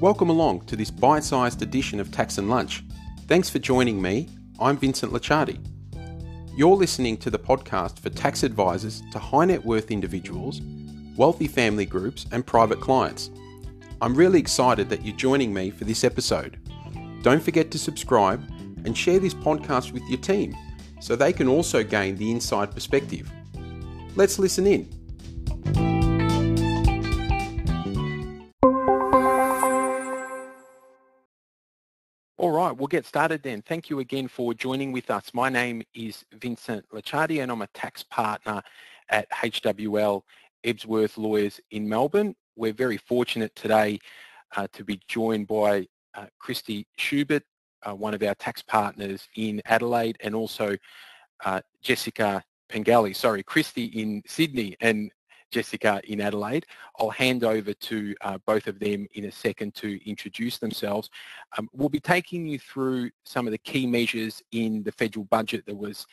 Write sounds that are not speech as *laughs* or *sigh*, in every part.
Welcome along to this bite sized edition of Tax and Lunch. Thanks for joining me. I'm Vincent Licciardi. You're listening to the podcast for tax advisors to high net worth individuals, wealthy family groups, and private clients. I'm really excited that you're joining me for this episode. Don't forget to subscribe and share this podcast with your team so they can also gain the inside perspective. Let's listen in. We'll get started then. Thank you again for joining with us. My name is Vincent Licciardi and I'm a tax partner at HWL Ebsworth Lawyers in Melbourne. We're very fortunate today uh, to be joined by uh, Christy Schubert, uh, one of our tax partners in Adelaide, and also uh, Jessica Pengali, sorry, Christy in Sydney and Jessica in Adelaide. I'll hand over to uh, both of them in a second to introduce themselves. Um, we'll be taking you through some of the key measures in the federal budget that was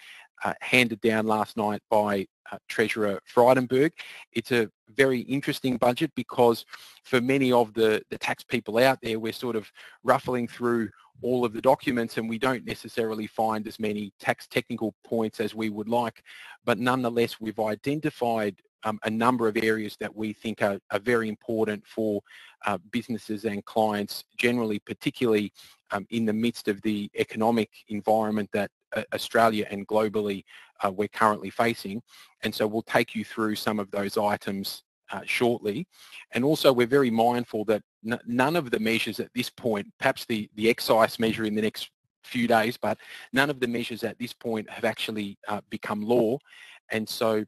uh, handed down last night by uh, Treasurer Frydenberg. It's a very interesting budget because for many of the, the tax people out there, we're sort of ruffling through all of the documents and we don't necessarily find as many tax technical points as we would like, but nonetheless, we've identified um, a number of areas that we think are, are very important for uh, businesses and clients generally, particularly um, in the midst of the economic environment that uh, Australia and globally uh, we're currently facing. And so we'll take you through some of those items uh, shortly. And also we're very mindful that none of the measures at this point, perhaps the, the excise measure in the next few days, but none of the measures at this point have actually uh, become law. And so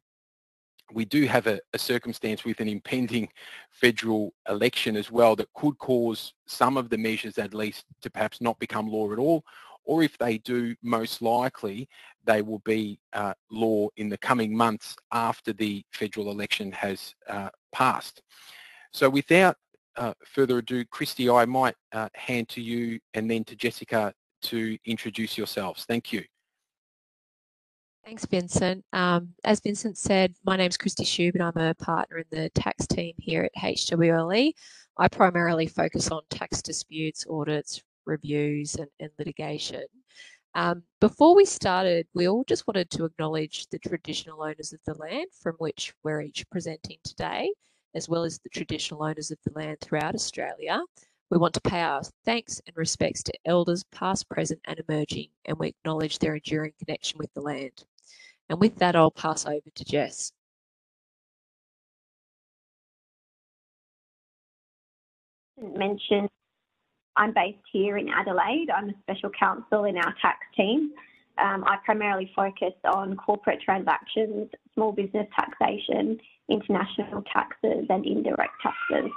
we do have a, a, circumstance with an impending federal election as well that could cause some of the measures at least to perhaps not become law at all or if they do most likely they will be uh, law in the coming months after the federal election has uh, passed. So without uh, further ado, Christy, I might uh, hand to you and then to Jessica to introduce yourselves. Thank you. Thanks, Vincent. Um, as Vincent said, my name is Christy Schubert. I'm a partner in the tax team here at HWLE. I primarily focus on tax disputes, audits, reviews, and, and litigation. Um, before we started, we all just wanted to acknowledge the traditional owners of the land from which we're each presenting today, as well as the traditional owners of the land throughout Australia. We want to pay our thanks and respects to elders past, present and emerging, and we acknowledge their enduring connection with the land. And with that, I'll pass over to Jess. Mentioned, I'm based here in Adelaide. I'm a special counsel in our tax team. Um, I primarily focus on corporate transactions, small business taxation, international taxes and indirect taxes.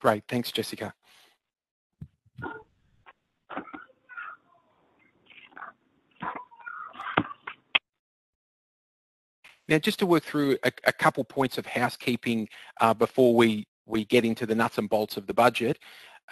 Great, thanks Jessica. Now, just to work through a, a couple points of housekeeping uh, before we, we get into the nuts and bolts of the budget,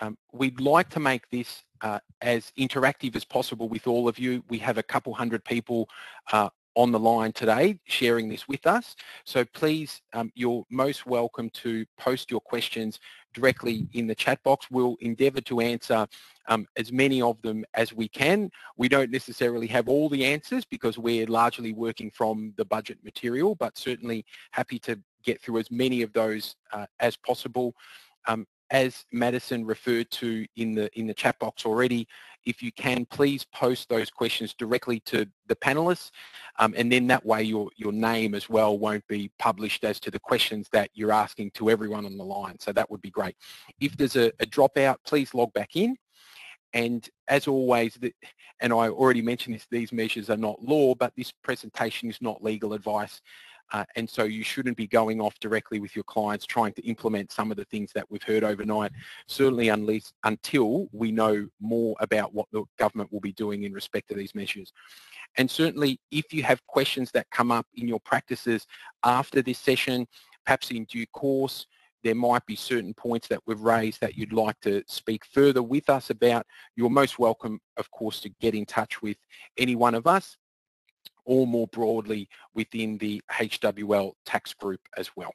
um, we'd like to make this uh, as interactive as possible with all of you. We have a couple hundred people uh, on the line today sharing this with us. So please, um, you're most welcome to post your questions directly in the chat box. We'll endeavour to answer um, as many of them as we can. We don't necessarily have all the answers because we're largely working from the budget material, but certainly happy to get through as many of those uh, as possible. Um, as Madison referred to in the in the chat box already, if you can, please post those questions directly to the panelists, um, and then that way your your name as well won't be published as to the questions that you're asking to everyone on the line. So that would be great. If there's a, a dropout, please log back in. And as always, the, and I already mentioned this, these measures are not law, but this presentation is not legal advice. Uh, and so you shouldn't be going off directly with your clients trying to implement some of the things that we've heard overnight, certainly unless, until we know more about what the government will be doing in respect to these measures. And certainly if you have questions that come up in your practices after this session, perhaps in due course, there might be certain points that we've raised that you'd like to speak further with us about, you're most welcome, of course, to get in touch with any one of us or more broadly within the HWL tax group as well.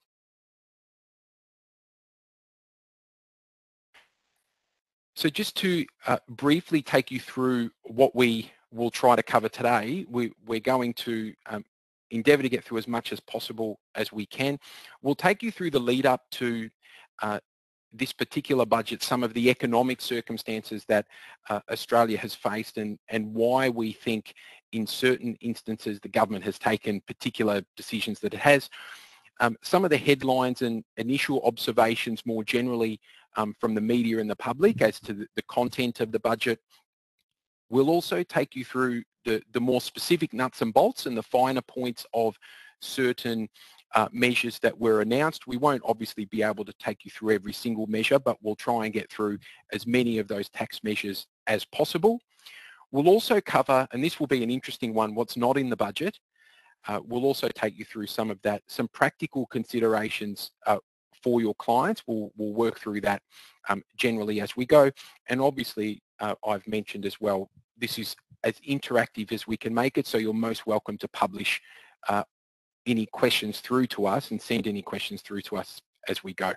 So just to uh, briefly take you through what we will try to cover today, we, are going to um, endeavour to get through as much as possible as we can. We'll take you through the lead up to uh, this particular budget, some of the economic circumstances that uh, Australia has faced and, and why we think in certain instances the government has taken particular decisions that it has. Um, some of the headlines and initial observations more generally um, from the media and the public as to the, the content of the budget. We'll also take you through the, the more specific nuts and bolts and the finer points of certain uh, measures that were announced. We won't obviously be able to take you through every single measure, but we'll try and get through as many of those tax measures as possible. We'll also cover, and this will be an interesting one, what's not in the budget. Uh, we'll also take you through some of that, some practical considerations uh, for your clients. We'll, we'll work through that um, generally as we go. And obviously, uh, I've mentioned as well, this is as interactive as we can make it, so you're most welcome to publish uh, any questions through to us and send any questions through to us as we go.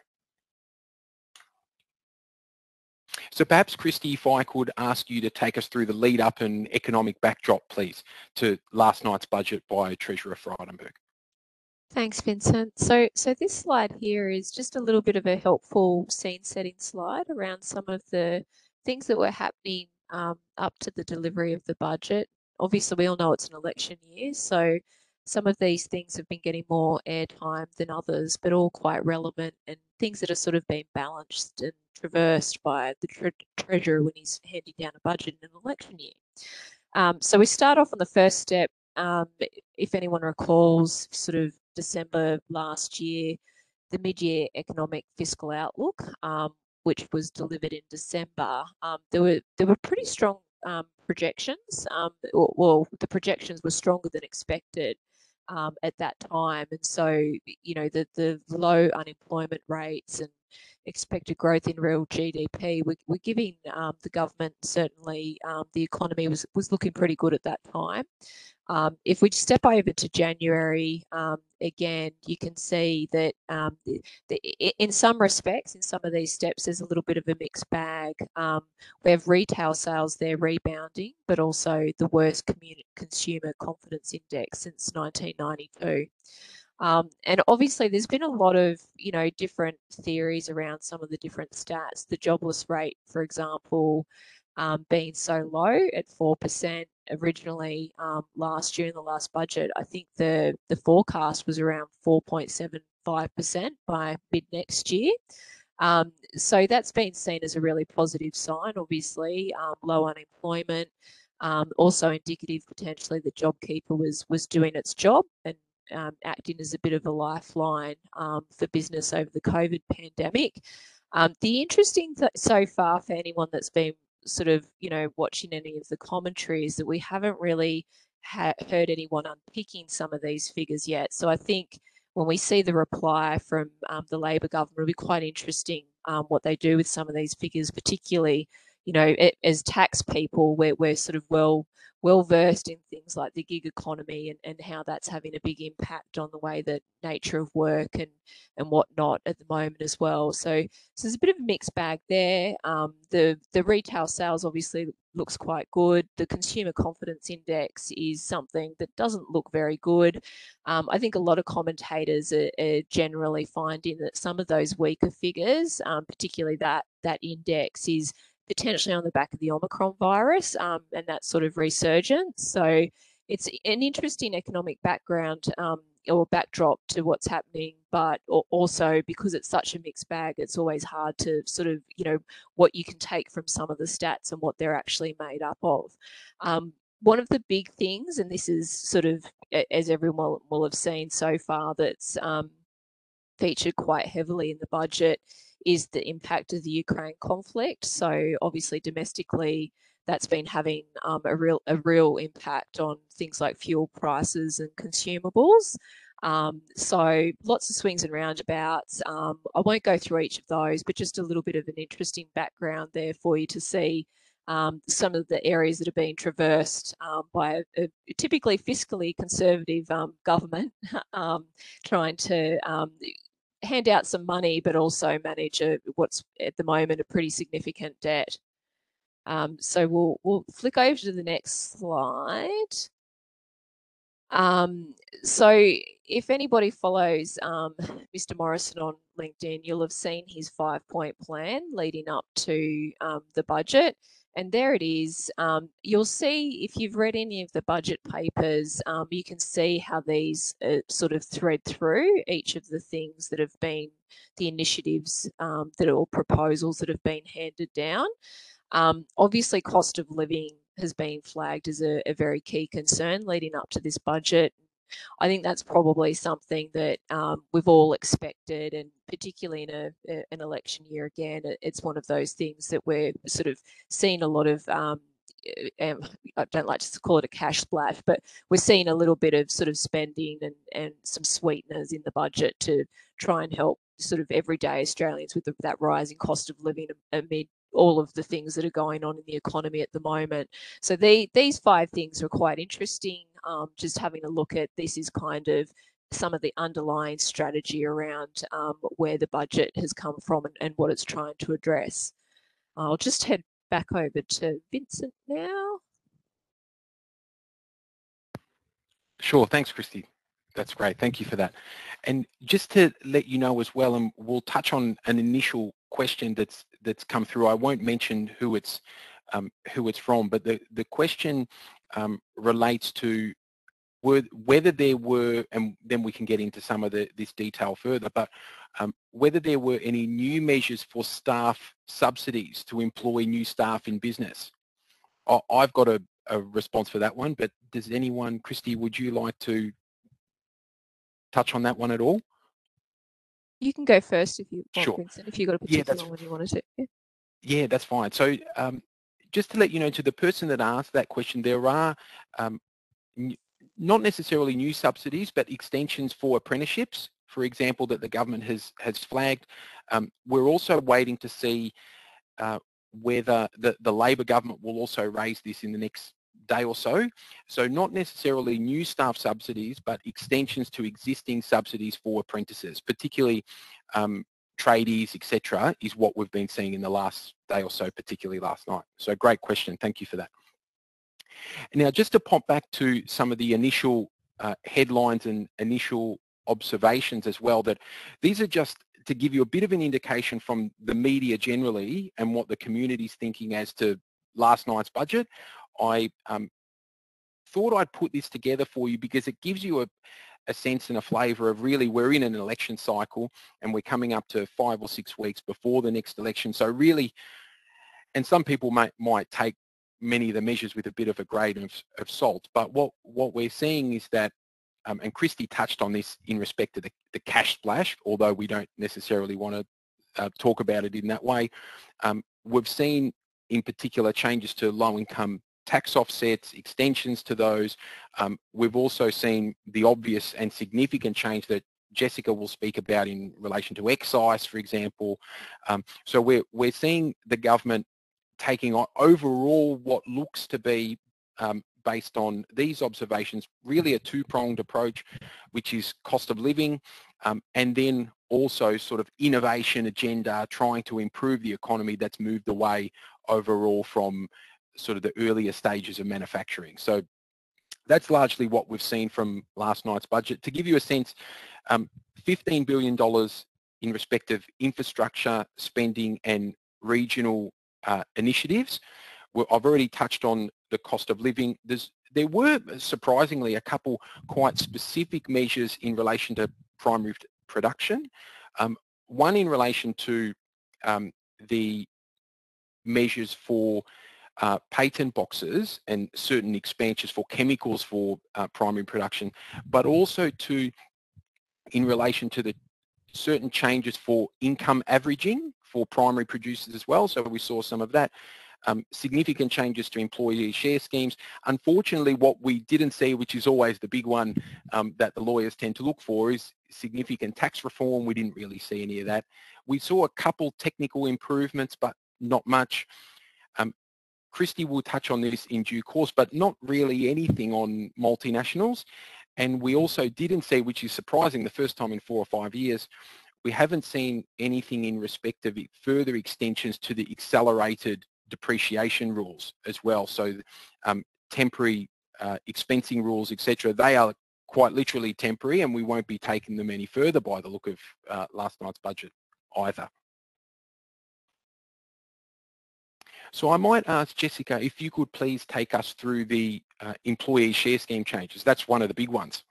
So perhaps, Christy, if I could ask you to take us through the lead up and economic backdrop, please, to last night's budget by Treasurer Frydenberg. Thanks, Vincent. So, so this slide here is just a little bit of a helpful scene setting slide around some of the things that were happening um, up to the delivery of the budget. Obviously, we all know it's an election year, so some of these things have been getting more airtime than others, but all quite relevant and things that are sort of being balanced and traversed by the tre treasurer when he's handing down a budget in an election year. Um, so we start off on the first step. Um, if anyone recalls, sort of December last year, the mid-year economic fiscal outlook, um, which was delivered in December, um, there were there were pretty strong um, projections. Um, well, the projections were stronger than expected um, at that time. And so, you know, the, the low unemployment rates and expected growth in real GDP We're giving um, the government certainly um, the economy was, was looking pretty good at that time. Um, if we step over to January, um, again, you can see that um, the, the, in some respects, in some of these steps, there's a little bit of a mixed bag. Um, we have retail sales there rebounding, but also the worst consumer confidence index since 1992. Um, and obviously, there's been a lot of, you know, different theories around some of the different stats. The jobless rate, for example, um, being so low at 4% originally um, last year in the last budget. I think the, the forecast was around 4.75% by mid next year. Um, so that's been seen as a really positive sign, obviously, um, low unemployment. Um, also indicative potentially that JobKeeper was was doing its job and um, acting as a bit of a lifeline um, for business over the COVID pandemic. Um, the interesting th so far for anyone that's been sort of, you know, watching any of the commentaries that we haven't really heard anyone unpicking some of these figures yet. So I think when we see the reply from um, the Labor government, it'll be quite interesting um, what they do with some of these figures, particularly, you know, it, as tax people, we're, we're sort of well well versed in things like the gig economy and, and how that's having a big impact on the way that nature of work and and whatnot at the moment as well. So, so there's a bit of a mixed bag there. Um, the the retail sales obviously looks quite good. The consumer confidence index is something that doesn't look very good. Um, I think a lot of commentators are, are, generally finding that some of those weaker figures, um, particularly that that index, is potentially on the back of the Omicron virus um, and that sort of resurgence. So it's an interesting economic background um, or backdrop to what's happening, but also because it's such a mixed bag, it's always hard to sort of, you know, what you can take from some of the stats and what they're actually made up of. Um, one of the big things, and this is sort of, as everyone will have seen so far, that's um, featured quite heavily in the budget is the impact of the Ukraine conflict. So obviously domestically, that's been having um, a real a real impact on things like fuel prices and consumables. Um, so lots of swings and roundabouts. Um, I won't go through each of those, but just a little bit of an interesting background there for you to see um, some of the areas that are being traversed um, by a, a, typically fiscally conservative um, government *laughs* trying to hand out some money but also manage a, what's at the moment a pretty significant debt. Um, so we'll, we'll flick over to the next slide. Um, so if anybody follows um, Mr. Morrison on LinkedIn, you'll have seen his five point plan leading up to um, the budget. And there it is. Um, you'll see if you've read any of the budget papers, um, you can see how these uh, sort of thread through each of the things that have been the initiatives um, that are proposals that have been handed down. Um, obviously, cost of living has been flagged as a, a, very key concern leading up to this budget. I think that's probably something that um, we've all expected, and particularly in a, a, an election year again, it's one of those things that we're sort of seeing a lot of. Um, um, I don't like to call it a cash splash, but we're seeing a little bit of sort of spending and, and some sweeteners in the budget to try and help sort of everyday Australians with the, that rising cost of living amid all of the things that are going on in the economy at the moment. So the, these five things are quite interesting. Um, just having a look at this is kind of some of the underlying strategy around um, where the budget has come from and, and, what it's trying to address. I'll just head back over to Vincent now. Sure, thanks, Christy. That's great. Thank you for that. And just to let you know as well, and we'll touch on an initial question that's that's come through. I won't mention who it's um, who it's from, but the the question um, relates to were, whether there were, and then we can get into some of the, this detail further, but um, whether there were any new measures for staff subsidies to employ new staff in business. I've got a, a response for that one, but does anyone, Christy, would you like to touch on that one at all? You can go first if you want, sure. Vincent, if you've got a particular yeah, one you wanted to. Yeah. yeah, that's fine. So um, just to let you know, to the person that asked that question, there are um, not necessarily new subsidies, but extensions for apprenticeships, for example, that the government has, has flagged. Um, we're also waiting to see uh, whether the, the Labor government will also raise this in the next day or so. So not necessarily new staff subsidies, but extensions to existing subsidies for apprentices, particularly um, tradies, etc., is what we've been seeing in the last day or so, particularly last night. So great question. Thank you for that. Now, just to pop back to some of the initial uh, headlines and initial observations as well, that these are just to give you a bit of an indication from the media generally and what the community is thinking as to last night's budget. I um, thought I'd put this together for you because it gives you a, a sense and a flavour of really we're in an election cycle and we're coming up to five or six weeks before the next election. So really, and some people might, might take many of the measures with a bit of a grain of, of salt, but what, what we're seeing is that, um, and Christy touched on this in respect to the, the cash splash, although we don't necessarily want to uh, talk about it in that way. Um, we've seen in particular changes to low income tax offsets, extensions to those. Um, we've also seen the obvious and significant change that Jessica will speak about in relation to excise, for example. Um, so we're, we're seeing the government taking on overall what looks to be um, based on these observations, really a two-pronged approach, which is cost of living um, and then also sort of innovation agenda, trying to improve the economy that's moved away overall from sort of the earlier stages of manufacturing. So that's largely what we've seen from last night's budget. To give you a sense, um, $15 billion in respect of infrastructure spending and regional uh, initiatives. I've already touched on the cost of living. There's, there were surprisingly a couple quite specific measures in relation to primary production. Um, one in relation to um, the measures for uh, patent boxes and certain expansions for chemicals for uh, primary production, but also to, in relation to the certain changes for income averaging for primary producers as well. So we saw some of that. Um, significant changes to employee share schemes. Unfortunately, what we didn't see, which is always the big one um, that the lawyers tend to look for, is significant tax reform. We didn't really see any of that. We saw a couple technical improvements, but not much. Um, Christy will touch on this in due course, but not really anything on multinationals. And we also didn't see, which is surprising, the first time in four or five years, we haven't seen anything in respect of further extensions to the accelerated depreciation rules as well. So um, temporary uh, expensing rules, etc., they are quite literally temporary and we won't be taking them any further by the look of uh, last night's budget either. So I might ask Jessica if you could please take us through the uh, employee share scheme changes. That's one of the big ones.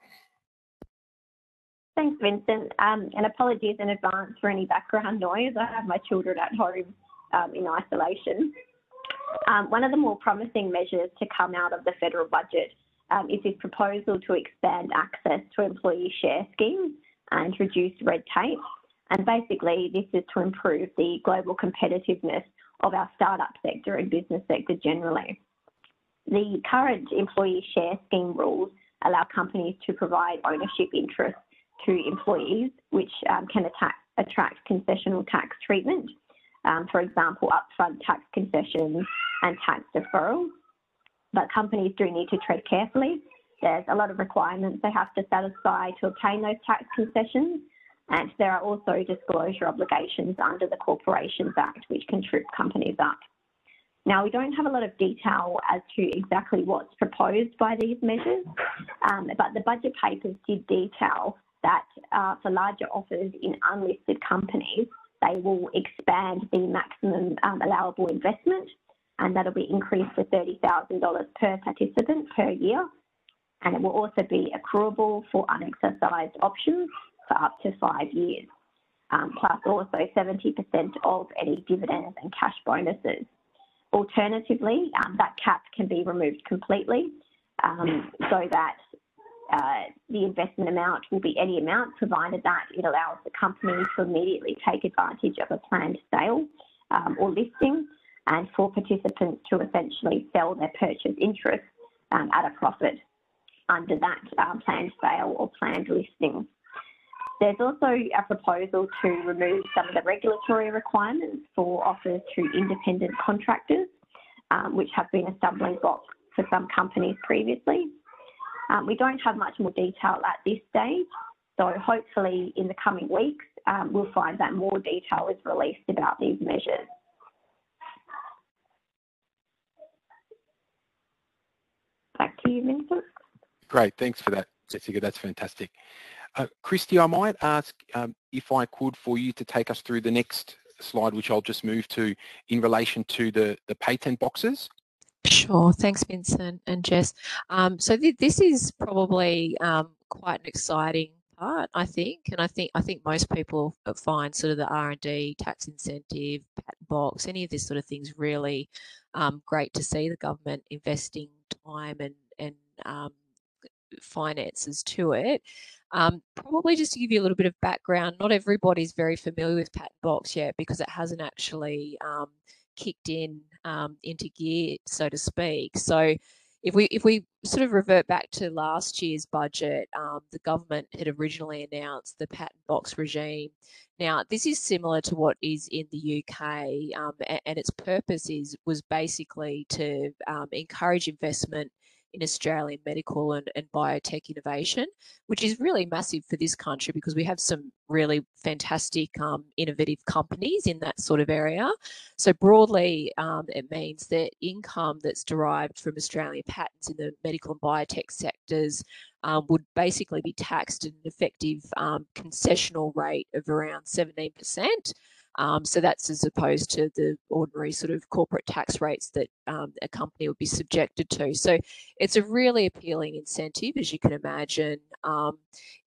Thanks, Vincent. Um, and apologies in advance for any background noise. I have my children at home um, in isolation. Um, one of the more promising measures to come out of the federal budget um, is this proposal to expand access to employee share schemes and reduce red tape. And basically, this is to improve the global competitiveness of our startup sector and business sector generally. The current employee share scheme rules allow companies to provide ownership interests to employees, which um, can attack, attract concessional tax treatment. Um, for example, upfront tax concessions and tax deferrals. But companies do need to tread carefully. There's a lot of requirements they have to satisfy to obtain those tax concessions. And there are also disclosure obligations under the Corporations Act, which can trip companies up. Now, we don't have a lot of detail as to exactly what's proposed by these measures, um, but the budget papers did detail that uh, for larger offers in unlisted companies, they will expand the maximum um, allowable investment and that'll be increased to $30,000 per participant per year. And it will also be accruable for unexercised options for up to five years, um, plus also 70% of any dividends and cash bonuses. Alternatively, um, that cap can be removed completely um, so that uh, the investment amount will be any amount, provided that it allows the company to immediately take advantage of a planned sale um, or listing, and for participants to essentially sell their purchase interest um, at a profit under that um, planned sale or planned listing. There's also a proposal to remove some of the regulatory requirements for offers to independent contractors, um, which have been a stumbling block for some companies previously. Um, we don't have much more detail at this stage, so hopefully in the coming weeks um, we'll find that more detail is released about these measures. Back to you, Vincent. Great, thanks for that, Jessica. That's fantastic. Uh, Christy, I might ask um, if I could for you to take us through the next slide, which I'll just move to in relation to the, the patent boxes. Sure. Thanks, Vincent and Jess. Um, so th this is probably um, quite an exciting part, I think, and I think I think most people find sort of the R and D, tax incentive, patent box, any of this sort of things really um, great to see the government investing time and and um, finances to it. Um, probably just to give you a little bit of background, not everybody's very familiar with Patent Box yet because it hasn't actually um, kicked in um, into gear, so to speak. So if we if we sort of revert back to last year's budget, um, the government had originally announced the patent box regime. Now, this is similar to what is in the UK, um, and, and, its purpose is was basically to um, encourage investment in Australian medical and, and biotech innovation, which is really massive for this country because we have some really fantastic um, innovative companies in that sort of area. So broadly, um, it means that income that's derived from Australian patents in the medical and biotech sectors um, would basically be taxed at an effective um, concessional rate of around 17%. Um, so that's as opposed to the ordinary sort of corporate tax rates that um, a company would be subjected to. So it's a really appealing incentive, as you can imagine. Um,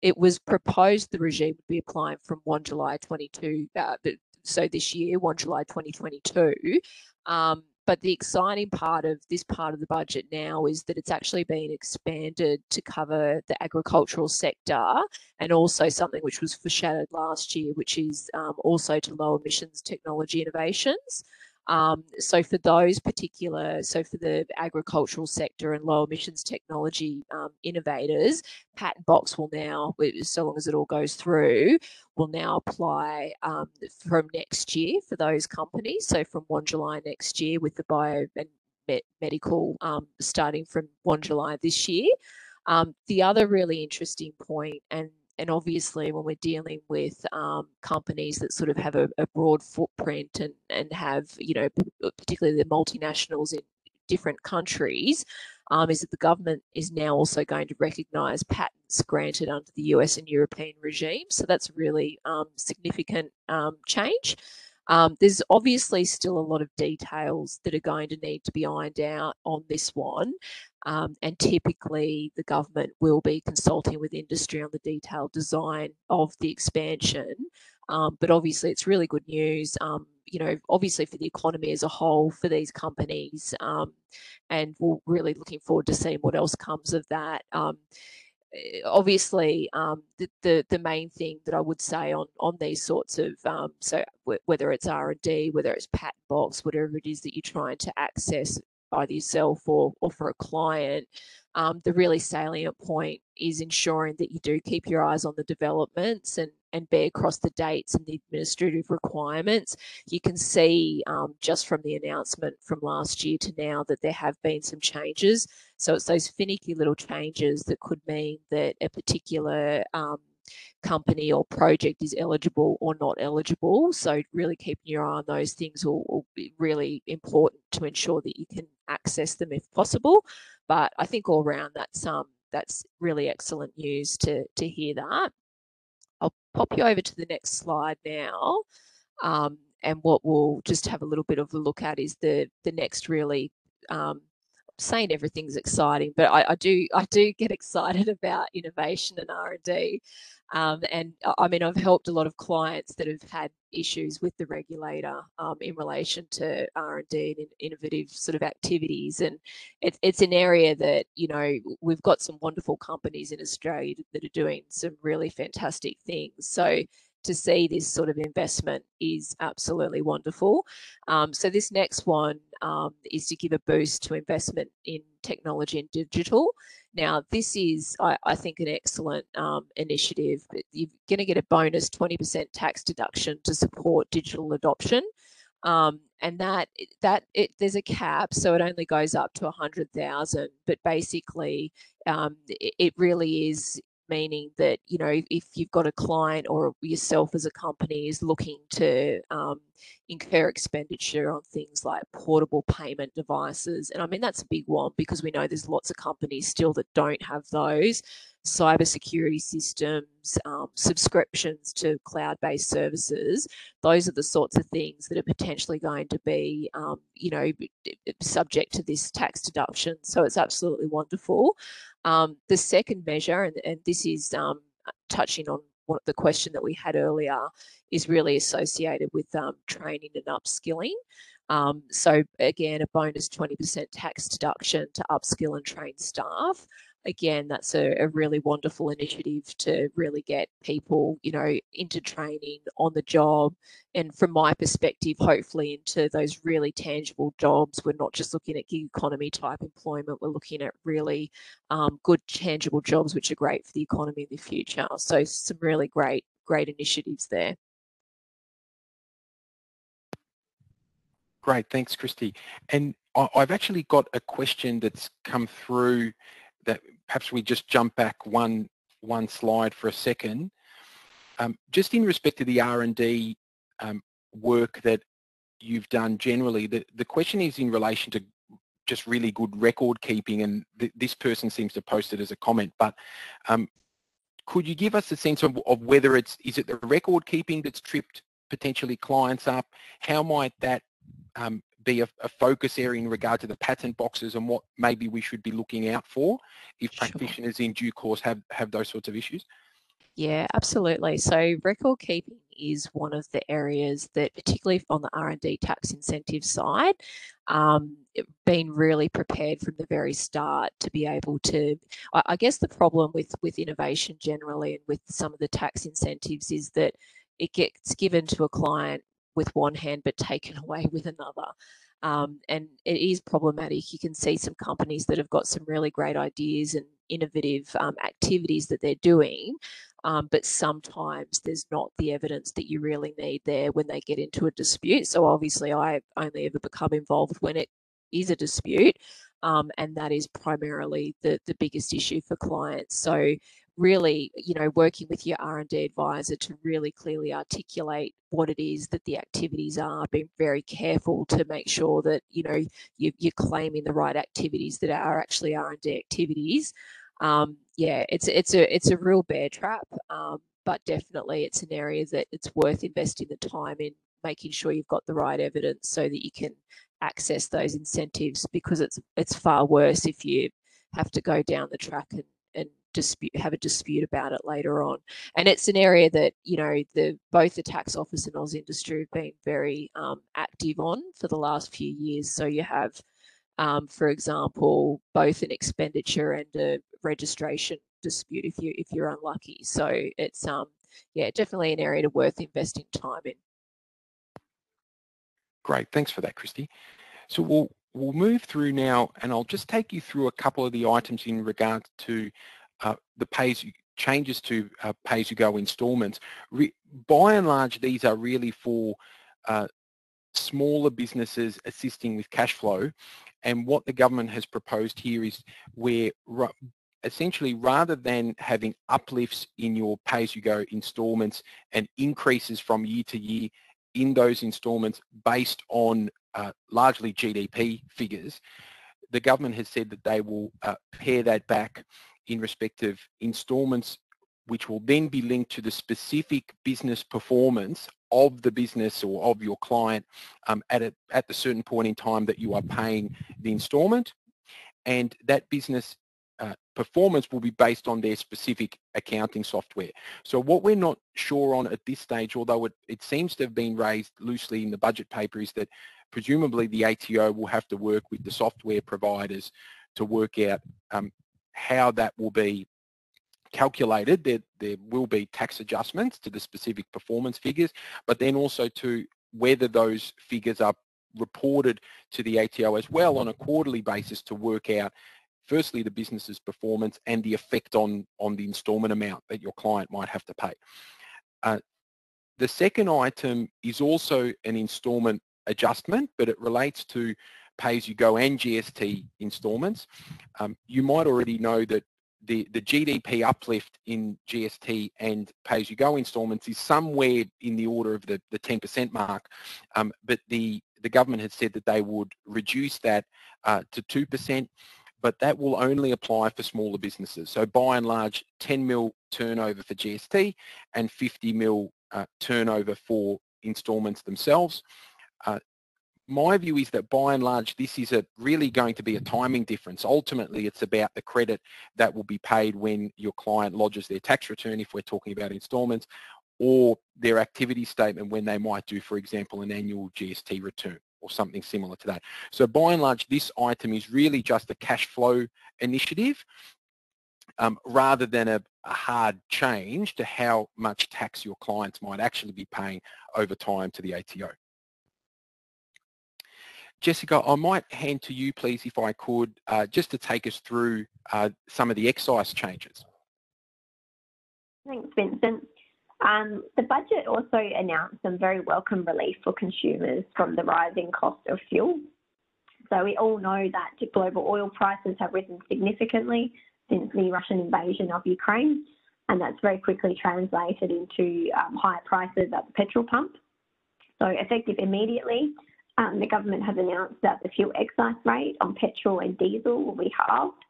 it was proposed the regime would be applying from 1 July 22, uh, so this year, 1 July 2022. Um, but the exciting part of this part of the budget now is that it's actually been expanded to cover the agricultural sector and also something which was foreshadowed last year, which is um, also to low emissions technology innovations. Um, so for those particular, so for the agricultural sector and low emissions technology um, innovators, patent box will now, so long as it all goes through, will now apply um, from next year for those companies. So from 1 July next year with the bio and me medical um, starting from 1 July this year. Um, the other really interesting point, and and obviously when we're dealing with um, companies that sort of have a, a, broad footprint and, and have, you know, particularly the multinationals in different countries, um, is that the government is now also going to recognise patents granted under the US and European regime. So that's really um, significant um, change. Um, there's obviously still a lot of details that are going to need to be ironed out on this one. Um, and typically the government will be consulting with industry on the detailed design of the expansion. Um, but obviously it's really good news, um, you know, obviously for the economy as a whole, for these companies. Um, and we're really looking forward to seeing what else comes of that um, obviously um, the, the, the main thing that I would say on on these sorts of um, so whether it's R and D, whether it's patent box, whatever it is that you're trying to access either yourself or, or for a client, um, the really salient point is ensuring that you do keep your eyes on the developments and, and bear across the dates and the administrative requirements. You can see um, just from the announcement from last year to now that there have been some changes. So it's those finicky little changes that could mean that a particular um, company or project is eligible or not eligible. So really keeping your eye on those things will, will, be really important to ensure that you can access them if possible. But I think all around that's um that's really excellent news to to hear that. Pop you over to the next slide now. Um, and what we'll just have a little bit of a look at is the the next really um, saying everything's exciting, but I, I, do I do get excited *laughs* about innovation and R and D. Um, and I mean, I've helped a lot of clients that have had issues with the regulator um, in relation to R and D and innovative sort of activities. And it, it's an area that you know we've got some wonderful companies in Australia that are doing some really fantastic things. So to see this sort of investment is absolutely wonderful. Um, so this next one um, is to give a boost to investment in technology and digital. Now, this is, I, I think, an excellent um, initiative. You're going to get a bonus 20% tax deduction to support digital adoption. Um, and that that it, there's a cap, so it only goes up to a 100,000. But basically, um, it, it, really is meaning that you know if you've got a client or yourself as a company is looking to um, incur expenditure on things like portable payment devices and i mean that's a big one because we know there's lots of companies still that don't have those cybersecurity systems um, subscriptions to cloud-based services those are the sorts of things that are potentially going to be um, you know subject to this tax deduction. So it's absolutely wonderful um, the second measure, and, and this is um, touching on what the question that we had earlier, is really associated with um, training and upskilling. Um, so again, a bonus 20% tax deduction to upskill and train staff again, that's a, a, really wonderful initiative to really get people, you know, into training on the job. And from my perspective, hopefully into those really tangible jobs. We're not just looking at gig economy type employment, we're looking at really um, good tangible jobs, which are great for the economy in the future. So some really great, great initiatives there. Great, thanks, Christy. And I've actually got a question that's come through that perhaps we just jump back one one slide for a second. Um, just in respect to the R&D um, work that you've done generally, the, the question is in relation to just really good record keeping and th this person seems to post it as a comment, but um, could you give us a sense of, of whether it's, is it the record keeping that's tripped potentially clients up? How might that um, be a, a, focus area in regard to the patent boxes and what maybe we should be looking out for if sure. practitioners in due course have, have those sorts of issues? Yeah, absolutely. So record keeping is one of the areas that, particularly on the R&D tax incentive side, um, been really prepared from the very start to be able to. I, I guess the problem with with innovation generally and with some of the tax incentives is that it gets given to a client with one hand but taken *laughs* away with another. Um, and it is problematic. You can see some companies that have got some really great ideas and innovative um, activities that they're doing, um, but sometimes there's not the evidence that you really need there when they get into a dispute. So obviously, I only ever become involved when it is a dispute, um, and that is primarily the the biggest issue for clients. So really, you know, working with your R&D advisor to really clearly articulate what it is that the activities are, being very careful to make sure that, you know, you, are claiming the right activities that are actually R&D activities. Um, yeah, it's it's a it's a real bear trap, um, but definitely it's an area that it's worth investing the time in making sure you've got the right evidence so that you can access those incentives because it's it's far worse if you have to go down the track and, and dispute have a dispute about it later on. And it's an area that you know the both the tax office and AusIndustry have been very um, active on for the last few years. So you have um, for example both an expenditure and a registration dispute if you if you're unlucky. So it's um yeah definitely an area worth investing time in. Great. Thanks for that christy. So we'll we'll move through now and I'll just take you through a couple of the items in regards to uh, the pays changes to uh, pay-as-you-go installments. Re by and large, these are really for uh, smaller businesses assisting with cash flow. And what the government has proposed here is where essentially rather than having uplifts in your pay-as-you-go installments and increases from year to year in those installments based on uh, largely GDP figures, the government has said that they will uh, pare that back in respect of installments which will then be linked to the specific business performance of the business or of your client um, at, a, at the certain point in time that you are paying the installment. And that business uh, performance will be based on their specific accounting software. So what we're not sure on at this stage, although it, it seems to have been raised loosely in the budget paper, is that presumably the ATO will have to work with the software providers to work out um, how that will be calculated. There, there will be tax adjustments to the specific performance figures, but then also to whether those figures are reported to the ATO as well on a quarterly basis to work out firstly the business's performance and the effect on, on the instalment amount that your client might have to pay. Uh, the second item is also an instalment adjustment, but it relates to pay-as-you-go and GST installments. Um, you might already know that the, the GDP uplift in GST and pay-as-you-go installments is somewhere in the order of the, the 10% mark, um, but the, the government has said that they would reduce that uh, to 2%, but that will only apply for smaller businesses. So by and large, 10 mil turnover for GST and 50 mil uh, turnover for installments themselves. Uh, my view is that by and large this is a really going to be a timing difference. Ultimately it's about the credit that will be paid when your client lodges their tax return if we're talking about installments or their activity statement when they might do for example an annual GST return or something similar to that. So by and large this item is really just a cash flow initiative um, rather than a, a, hard change to how much tax your clients might actually be paying over time to the ATO. Jessica, I might hand to you, please, if I could, uh, just to take us through uh, some of the excise changes. Thanks, Vincent. Um, the budget also announced some very welcome relief for consumers from the rising cost of fuel. So we all know that global oil prices have risen significantly since the Russian invasion of Ukraine, and that's very quickly translated into um, higher prices at the petrol pump. So effective immediately, um, the government has announced that the fuel excise rate on petrol and diesel will be halved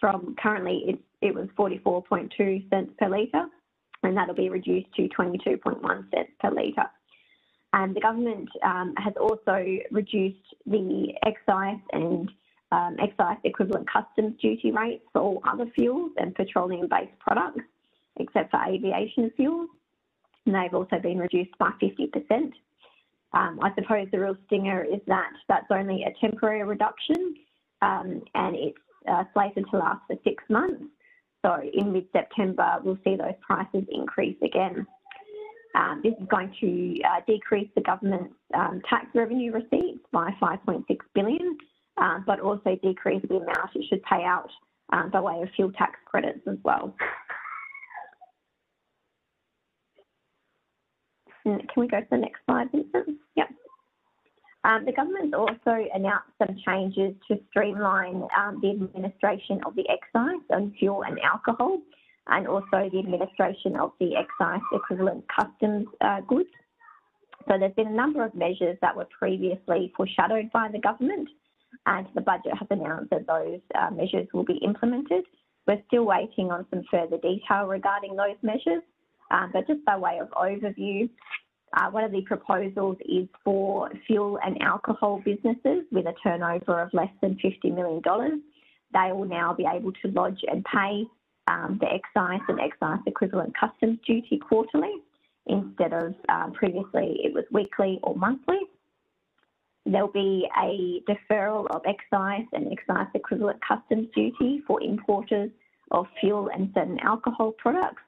from currently it, it was 44.2 cents per litre and that'll be reduced to 22.1 cents per litre. And the government um, has also reduced the excise and um, excise equivalent customs duty rates for all other fuels and petroleum-based products, except for aviation fuels. And they've also been reduced by 50%. Um, I suppose the real stinger is that that's only a temporary reduction um, and it's uh, slated to last for six months. So in mid-September, we'll see those prices increase again. Um, this is going to uh, decrease the government's um, tax revenue receipts by 5.6 billion, uh, but also decrease the amount it should pay out uh, by way of fuel tax credits as well. Can we go to the next slide, Vincent? Yep. Um, the government's also announced some changes to streamline um, the administration of the excise on fuel and alcohol, and also the administration of the excise equivalent customs uh, goods. So there's been a number of measures that were previously foreshadowed by the government, and the budget has announced that those uh, measures will be implemented. We're still waiting on some further detail regarding those measures, um, but just by way of overview, uh, one of the proposals is for fuel and alcohol businesses with a turnover of less than $50 million. They will now be able to lodge and pay um, the excise and excise equivalent customs duty quarterly instead of um, previously it was weekly or monthly. There'll be a deferral of excise and excise equivalent customs duty for importers of fuel and certain alcohol products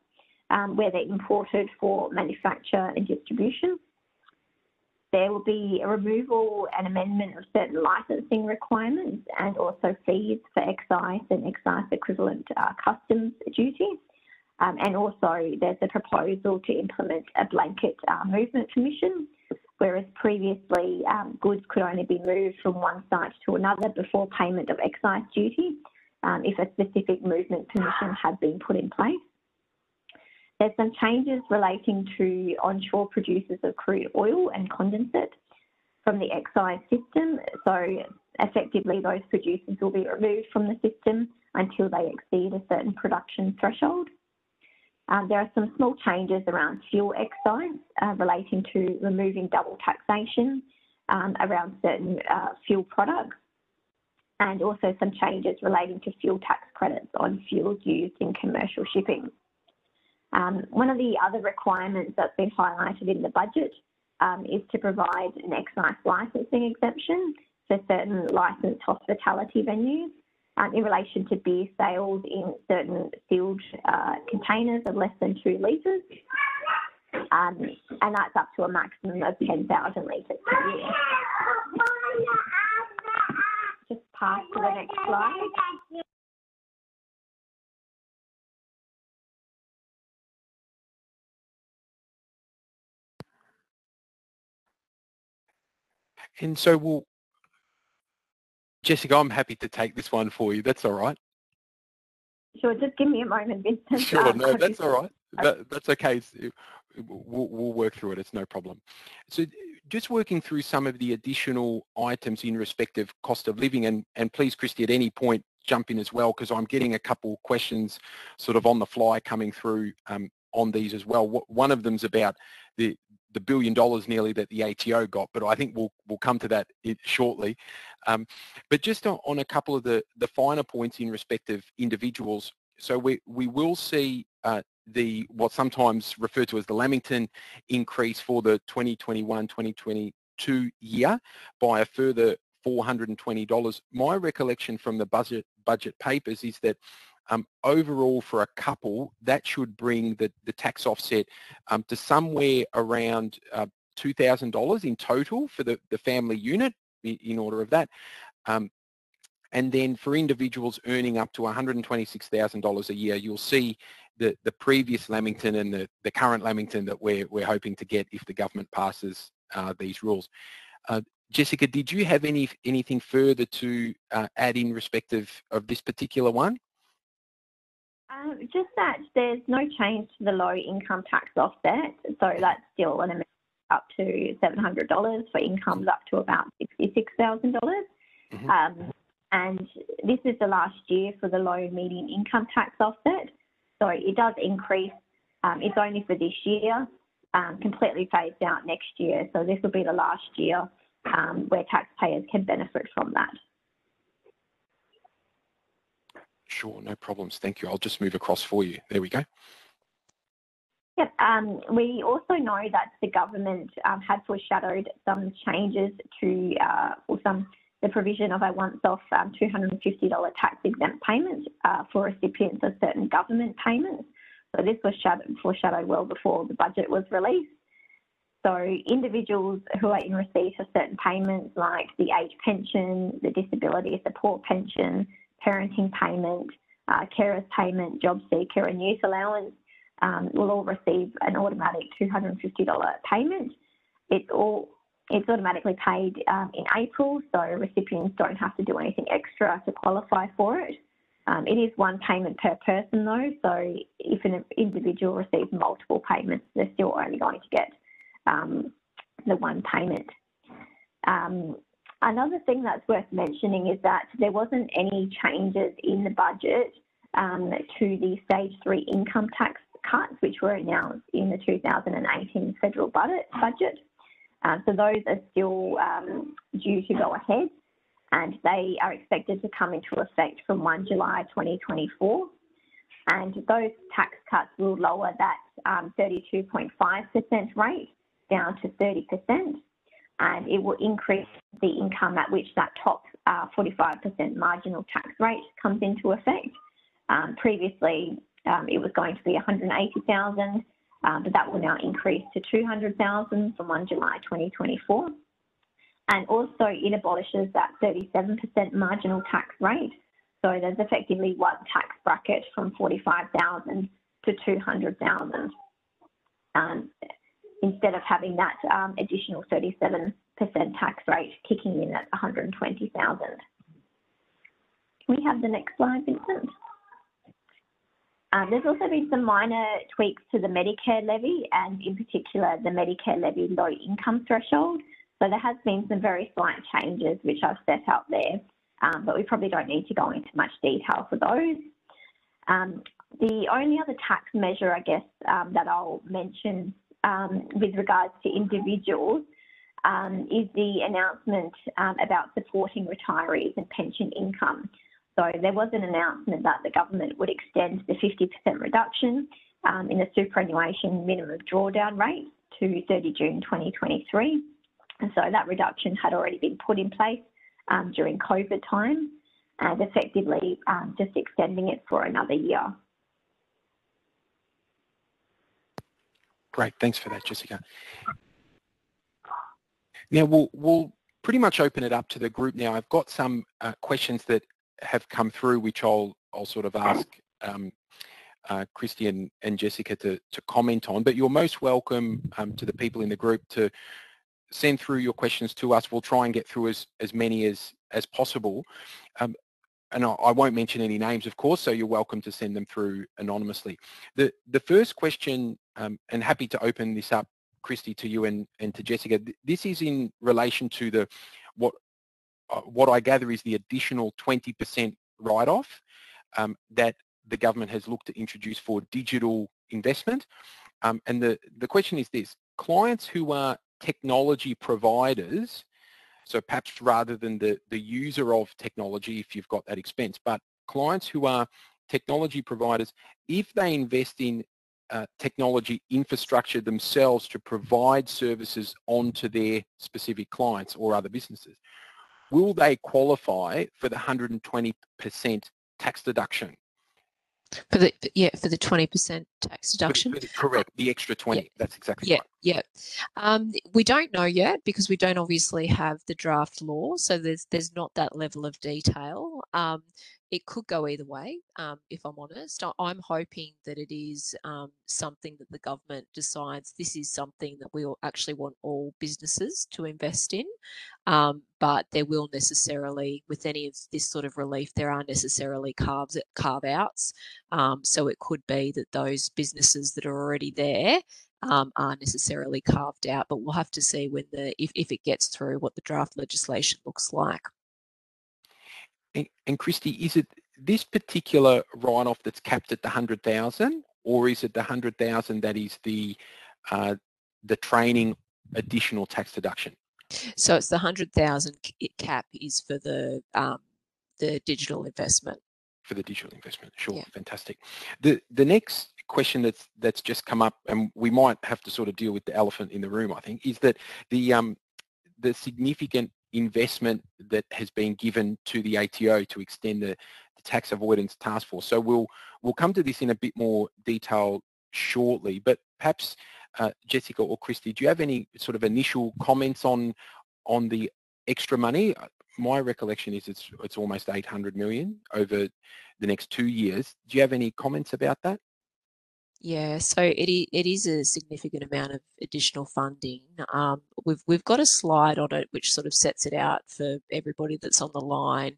um, where they're imported for manufacture and distribution. There will be a removal and amendment of certain licensing requirements and also fees for excise and excise equivalent uh, customs duty. Um, and also there's a proposal to implement a blanket uh, movement permission, whereas previously um, goods could only be moved from one site to another before payment of excise duty um, if a specific movement permission had been put in place. There's some changes relating to onshore producers of crude oil and condensate from the excise system. So effectively, those producers will be removed from the system until they exceed a certain production threshold. Um, there are some small changes around fuel excise uh, relating to removing double taxation um, around certain uh, fuel products and also some changes relating to fuel tax credits on fuels used in commercial shipping. Um, one of the other requirements that's been highlighted in the budget um, is to provide an excise licensing exemption for certain licensed hospitality venues um, in relation to beer sales in certain sealed uh, containers of less than two litres. Um, and that's up to a maximum of 10,000 litres per year. Just pass to the next slide. And so we'll, Jessica, I'm happy to take this one for you. That's all right. Sure, just give me a moment, Vincent. *laughs* Sure, no, *laughs* that's all right. That, that's okay. We'll, we'll work through it. It's no problem. So just working through some of the additional items in respect of cost of living, and, and please, Christy, at any point, jump in as well, because I'm getting a couple questions sort of on the fly coming through um, on these as well. One of them's about the, the billion dollars nearly that the ATO got, but I think we'll we'll come to that shortly. Um, but just on, on, a couple of the the finer points in respect of individuals, so we we will see uh, the what sometimes referred to as the Lamington increase for the 2021-2022 year by a further $420. My recollection from the budget budget papers is that um, overall for a couple, that should bring the, the tax offset um, to somewhere around uh, $2,000 in total for the, the family unit in, order of that. Um, and then for individuals earning up to $126,000 a year, you'll see the, the previous Lamington and the, the current Lamington that we're, we're hoping to get if the government passes uh, these rules. Uh, Jessica, did you have any anything further to uh, add in respect of, of this particular one? Um, just that there's no change to the low income tax offset, so that's still an amount up to $700 for incomes up to about $66,000. Mm-hmm. Um, and this is the last year for the low median income tax offset, so it does increase. Um, it's only for this year, um, completely phased out next year. So this will be the last year um, where taxpayers can benefit from that. Sure, no problems. Thank you. I'll just move across for you. There we go. Yep. Um, we also know that the government um, had foreshadowed some changes to, uh, or some the provision of a once-off um, $250 tax exempt payment uh, for recipients of certain government payments. So this was foreshadowed well before the budget was released. So individuals who are in receipt of certain payments like the age pension, the disability support pension, parenting payment, uh, carers payment, job seeker and youth allowance um, will all receive an automatic $250 payment. It's all it's automatically paid um, in April, so recipients don't have to do anything extra to qualify for it. Um, it is one payment per person though, so if an individual receives multiple payments, they're still only going to get um, the one payment. Um, another thing that's worth mentioning is that there wasn't any changes in the budget um, to the stage three income tax cuts, which were announced in the 2018 federal budget. Um, so those are still um, due to go ahead and they are expected to come into effect from 1 July 2024. And those tax cuts will lower that 32.5% um, rate down to 30%, and it will increase the income at which that top 45% uh, marginal tax rate comes into effect. Um, previously, um, it was going to be 180,000, uh, but that will now increase to 200,000 from 1 July 2024. And also it abolishes that 37% marginal tax rate. So there's effectively one tax bracket from 45,000 to 200,000. Um, instead of having that um, additional 37% tax rate kicking in at 120,000. Can we have the next slide, Vincent? Um, there's also been some minor tweaks to the Medicare levy and in particular the Medicare levy low income threshold. So there has been some very slight changes which I've set out there, um, but we probably don't need to go into much detail for those. Um, the only other tax measure, I guess, um, that I'll mention um, with regards to individuals um, is the announcement um, about supporting retirees and pension income. So there was an announcement that the government would extend the 50% reduction um, in the superannuation minimum drawdown rate to 30 June 2023. And so that reduction had already been put in place um, during COVID time and effectively um, just extending it for another year. Great, thanks for that, Jessica. Now we'll, we'll pretty much open it up to the group now. I've got some uh, questions that have come through which I'll, I'll sort of ask um, uh, Christy and, and, Jessica to, to comment on, but you're most welcome um, to the people in the group to send through your questions to us. We'll try and get through as, as many as, as possible. Um, and I, won't mention any names, of course, so you're welcome to send them through anonymously. The, the first question, um, and happy to open this up, Christy, to you and, and to Jessica, this is in relation to the what uh, what I gather is the additional 20% write-off um, that the government has looked to introduce for digital investment. Um, and the, the question is this, clients who are technology providers so perhaps rather than the, the user of technology, if you've got that expense, but clients who are technology providers, if they invest in uh, technology infrastructure themselves to provide services onto their specific clients or other businesses, will they qualify for the 120% tax deduction? For the yeah, for the twenty percent tax deduction. For, for the, correct, the extra twenty. Yeah. That's exactly yeah, right. Yeah, um, we don't know yet because we don't obviously have the draft law, so there's there's not that level of detail. Um, it could go either way, um, if I'm honest. I'm hoping that it is um, something that the government decides this is something that we'll actually want all businesses to invest in. Um, but there will necessarily, with any of this sort of relief, there are necessarily carves, carve outs. Um, so it could be that those businesses that are already there um, are necessarily carved out, but we'll have to see when the if, if it gets through what the draft legislation looks like. And, and Christy, is it this particular write-off that's capped at the 100,000 or is it the 100,000 that is the uh, the training additional tax deduction? So it's the 100,000 cap is for the um, the digital investment. For the digital investment, sure, yeah. fantastic. The the next question that's that's just come up, and we might have to sort of deal with the elephant in the room, I think, is that the um, the significant investment that has been given to the ATO to extend the, the tax avoidance task force. So we'll we'll come to this in a bit more detail shortly, but perhaps uh, Jessica or Christy, do you have any sort of initial comments on on the extra money? Uh, my recollection is it's it's almost 800 million over the next two years. Do you have any comments about that? Yeah, so it it is a significant amount of additional funding. Um, we've we've got a slide on it which sort of sets it out for everybody that's on the line,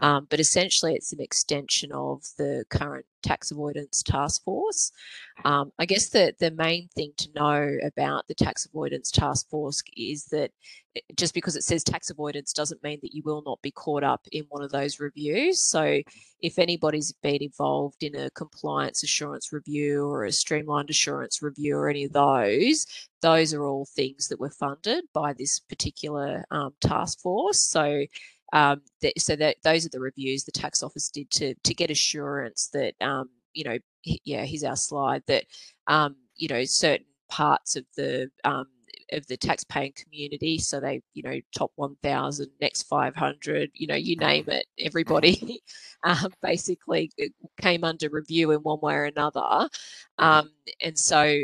um, but essentially it's an extension of the current tax avoidance task force. Um, I guess the the main thing to know about the tax avoidance task force is that just because it says tax avoidance doesn't mean that you will not be caught up in one of those reviews. So if anybody's been involved in a compliance assurance review or a streamlined assurance review or any of those, those are all things that were funded by this particular um, task force. So um, that, so that those are the reviews the tax office did to to get assurance that um, you know yeah here's our slide that um, you know certain parts of the um, of the tax-paying community. So they, you know, top 1,000, next 500, you know, you name it, everybody *laughs* um, basically came under review in one way or another. Mm-hmm. Um, and so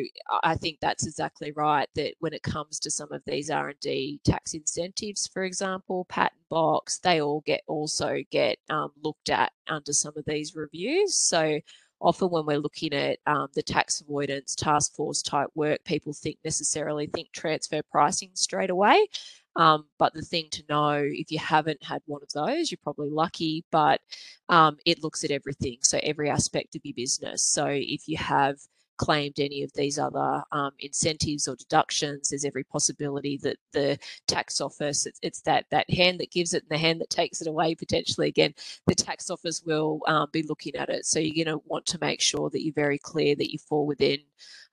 I think that's exactly right. That when it comes to some of these R&D tax incentives, for example, patent box, they all get also get um, looked at under some of these reviews. So often when we're looking at um, the tax avoidance task force type work, people think necessarily think transfer pricing straight away. Um, but the thing to know, if you haven't had one of those, you're probably lucky, but um, it looks at everything. So every aspect of your business. So if you have claimed any of these other um, incentives or deductions. There's every possibility that the tax office, it's, it's, that, that hand that gives it and the hand that takes it away potentially. Again, the tax office will um, be looking at it. So you're going to want to make sure that you're very clear that you fall within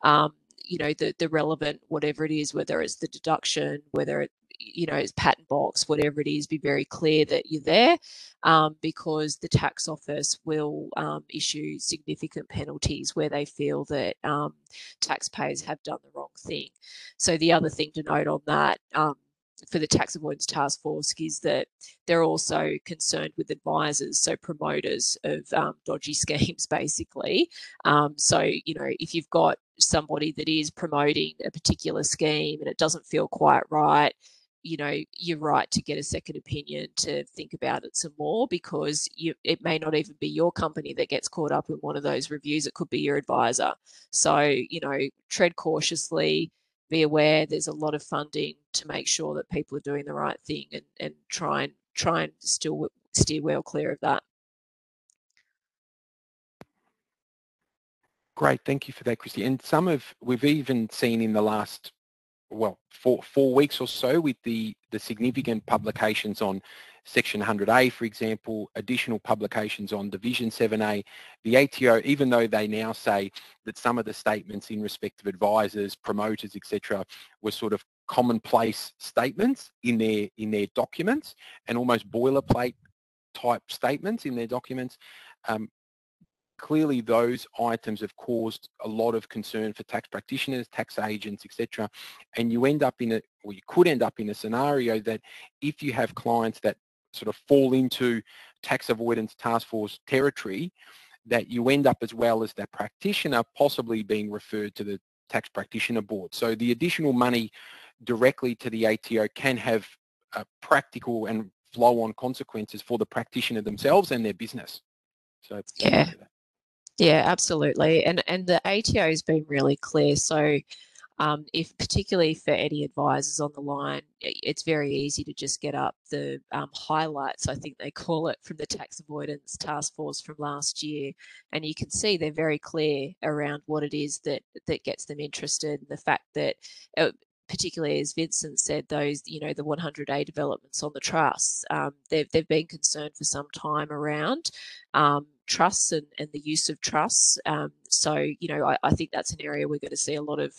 um, you know the the relevant whatever it is whether it's the deduction whether it you know, patent box, whatever it is, be very clear that you're there um, because the tax office will um, issue significant penalties where they feel that um, taxpayers have done the wrong thing. So the other thing to note on that um, for the tax avoidance task force is that they're also concerned with advisors, so promoters of um, dodgy *laughs* schemes, basically. Um, so, you know, if you've got somebody that is promoting a particular scheme and it doesn't feel quite right, you know you're right to get a second opinion to think about it some more because you, it may not even be your company that gets caught up in one of those reviews. It could be your advisor. So you know tread cautiously be aware there's a lot of funding to make sure that people are doing the right thing and, and try and try and still steer well clear of that. Great, thank you for that, Christy. And some of we've even seen in the last well, four, four weeks or so with the, the significant publications on Section 100A, for example, additional publications on Division 7A. The ATO, even though they now say that some of the statements in respect of advisors, promoters, etc., were sort of commonplace statements in their in their documents and almost boilerplate type statements in their documents, um, clearly those items have caused a lot of concern for tax practitioners, tax agents, etc. And you end up in a, or you could end up in a scenario that if you have clients that sort of fall into tax avoidance task force territory, that you end up as well as that practitioner possibly being referred to the tax practitioner board. So the additional money directly to the ATO can have practical and flow-on consequences for the practitioner themselves and their business. So yeah, yeah, absolutely. And and the ATO has been really clear. So um, if particularly for any advisors on the line, it's very easy to just get up the um, highlights, I think they call it, from the tax avoidance task force from last year. And you can see they're very clear around what it is that, that gets them interested and the fact that uh, particularly as Vincent said, those, you know, the 100A developments on the trusts, um, they've, they've been concerned for some time around um, trusts and, and the use of trusts. Um, so, you know, I, I think that's an area we're going to see a lot of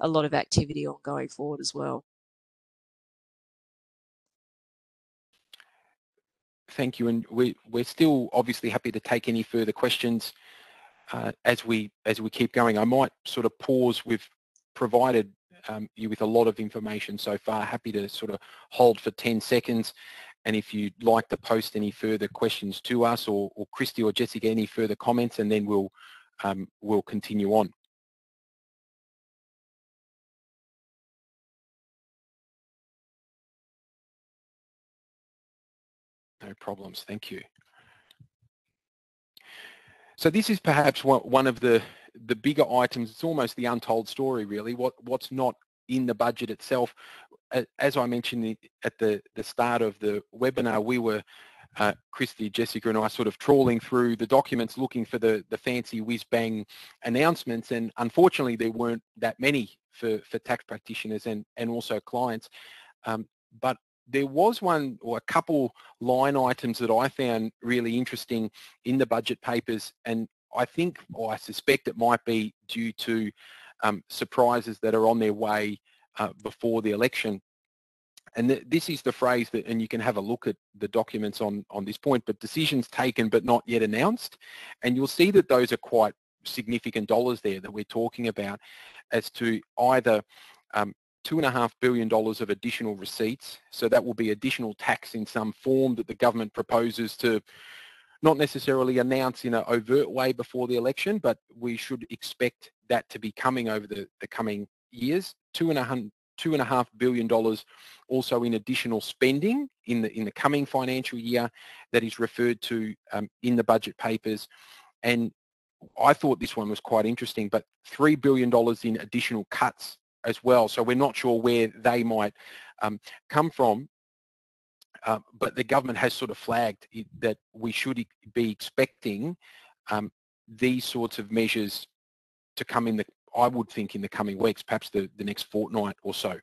a lot of activity on going forward as well. Thank you, and we, we're still obviously happy to take any further questions uh, as we as we keep going. I might sort of pause. We've provided um, you with a lot of information so far. Happy to sort of hold for 10 seconds. And if you'd like to post any further questions to us or, or Christy or Jessica, any further comments, and then we'll, um, we'll continue on. No problems, thank you. So this is perhaps one of the the bigger items, it's almost the untold story really, what, what's not in the budget itself. As I mentioned at the, the start of the webinar, we were, uh, Christy, Jessica and I sort of trawling through the documents looking for the, the fancy whiz-bang announcements and unfortunately there weren't that many for, for tax practitioners and, and also clients. Um, but there was one or a couple line items that I found really interesting in the budget papers and I think or I suspect it might be due to um, surprises that are on their way uh, before the election. And th this is the phrase that, and you can have a look at the documents on, on this point, but decisions taken but not yet announced. And you'll see that those are quite significant dollars there that we're talking about as to either um, two and a half billion dollars of additional receipts. So that will be additional tax in some form that the government proposes to not necessarily announce in an overt way before the election, but we should expect that to be coming over the, the coming years. Two and a hundred, two and a half billion dollars also in additional spending in the in the coming financial year that is referred to um, in the budget papers. And I thought this one was quite interesting but three billion dollars in additional cuts as well. So we're not sure where they might um, come from uh, but the government has sort of flagged that we should be expecting um, these sorts of measures to come in the I would think in the coming weeks, perhaps the, the next fortnight or so.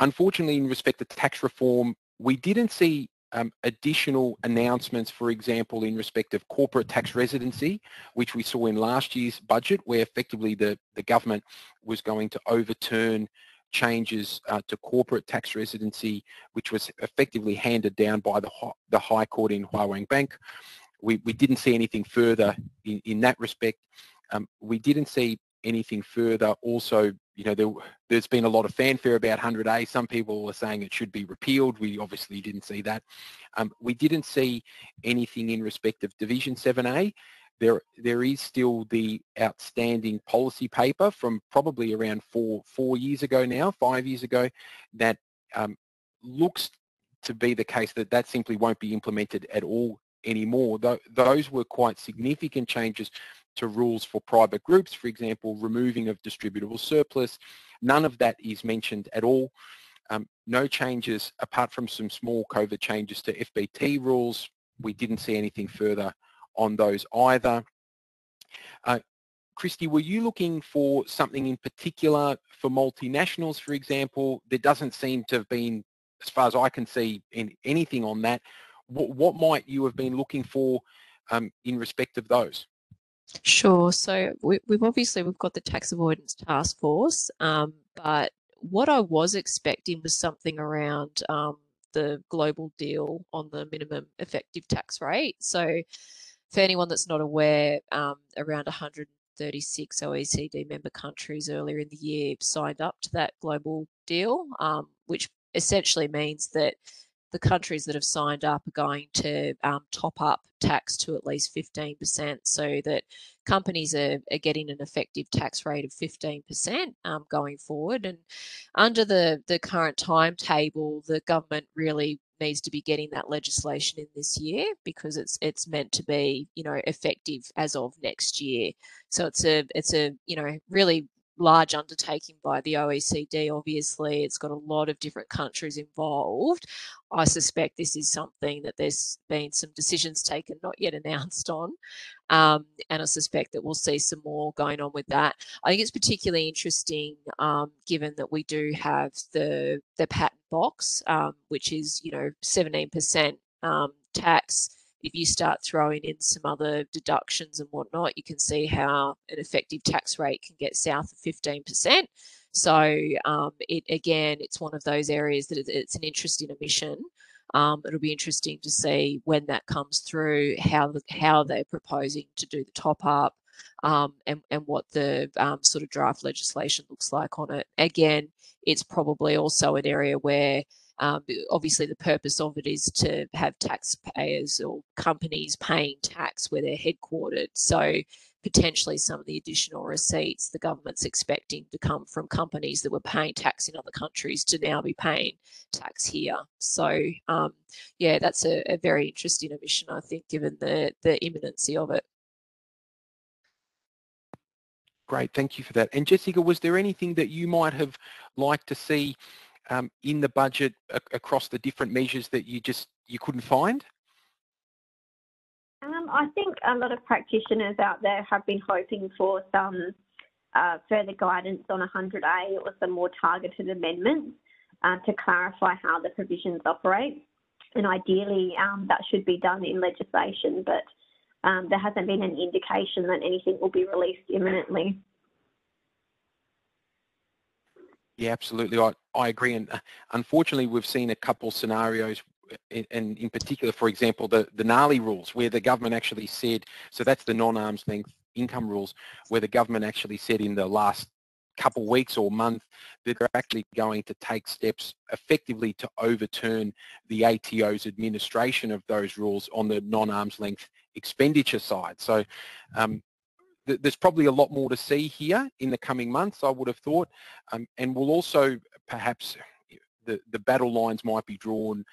Unfortunately, in respect to tax reform, we didn't see um, additional announcements, for example, in respect of corporate tax residency, which we saw in last year's budget, where effectively the, the government was going to overturn changes uh, to corporate tax residency, which was effectively handed down by the, the High Court in Hua Wang Bank. We, we didn't see anything further in, in that respect. Um, we didn't see anything further. Also, you know, there, has been a lot of fanfare about 100A. Some people are saying it should be repealed. We obviously didn't see that. Um, we didn't see anything in respect of Division 7A. There, there is still the outstanding policy paper from probably around four, four years ago now, five years ago, that um, looks to be the case that that simply won't be implemented at all anymore. Th those were quite significant changes to rules for private groups, for example, removing of distributable surplus. None of that is mentioned at all. Um, no changes apart from some small COVID changes to FBT rules. We didn't see anything further on those either. Uh, Christy, were you looking for something in particular for multinationals, for example? There doesn't seem to have been, as far as I can see, in anything on that. What, what might you have been looking for um, in respect of those? Sure. So we, have obviously we've got the tax avoidance task force, um, but what I was expecting was something around um, the global deal on the minimum effective tax rate. So for anyone that's not aware, um, around 136 OECD member countries earlier in the year signed up to that global deal, um, which essentially means that the countries that have signed up are going to um, top up tax to at least 15% so that companies are, are getting an effective tax rate of 15% um, going forward. And under the, the current timetable, the government really needs to be getting that legislation in this year because it's it's meant to be you know effective as of next year. So it's a it's a you know really large undertaking by the OECD. Obviously, it's got a lot of different countries involved. I suspect this is something that there's been some decisions taken, not yet announced on. Um, and I suspect that we'll see some more going on with that. I think it's particularly interesting um, given that we do have the, the patent box, um, which is, you know, 17% um, tax if you start throwing in some other deductions and whatnot, you can see how an effective tax rate can get south of 15%. So um, it again, it's one of those areas that it's an interesting omission. Um, it'll be interesting to see when that comes through, how how they're proposing to do the top up, um, and and what the um, sort of draft legislation looks like on it. Again, it's probably also an area where um, obviously, the purpose of it is to have taxpayers or companies paying tax where they're headquartered. So potentially some of the additional receipts the government's expecting to come from companies that were paying tax in other countries to now be paying tax here. So um, yeah, that's a, a, very interesting omission, I think, given the, the imminency of it. Great, thank you for that. And Jessica, was there anything that you might have liked to see um, in the budget across the different measures that you just you couldn't find? Um, I think a lot of practitioners out there have been hoping for some uh, further guidance on 100A or some more targeted amendments uh, to clarify how the provisions operate. And ideally, um, that should be done in legislation, but um, there hasn't been an indication that anything will be released imminently. Yeah, absolutely. I, I agree. And uh, unfortunately, we've seen a couple scenarios and in particular, for example, the, the NALI rules where the government actually said, so that's the non-arm's length income rules, where the government actually said in the last couple weeks or month that they're actually going to take steps effectively to overturn the ATO's administration of those rules on the non-arm's length expenditure side. So um, th there's probably a lot more to see here in the coming months, I would have thought, um, and we'll also perhaps the, the battle lines might be drawn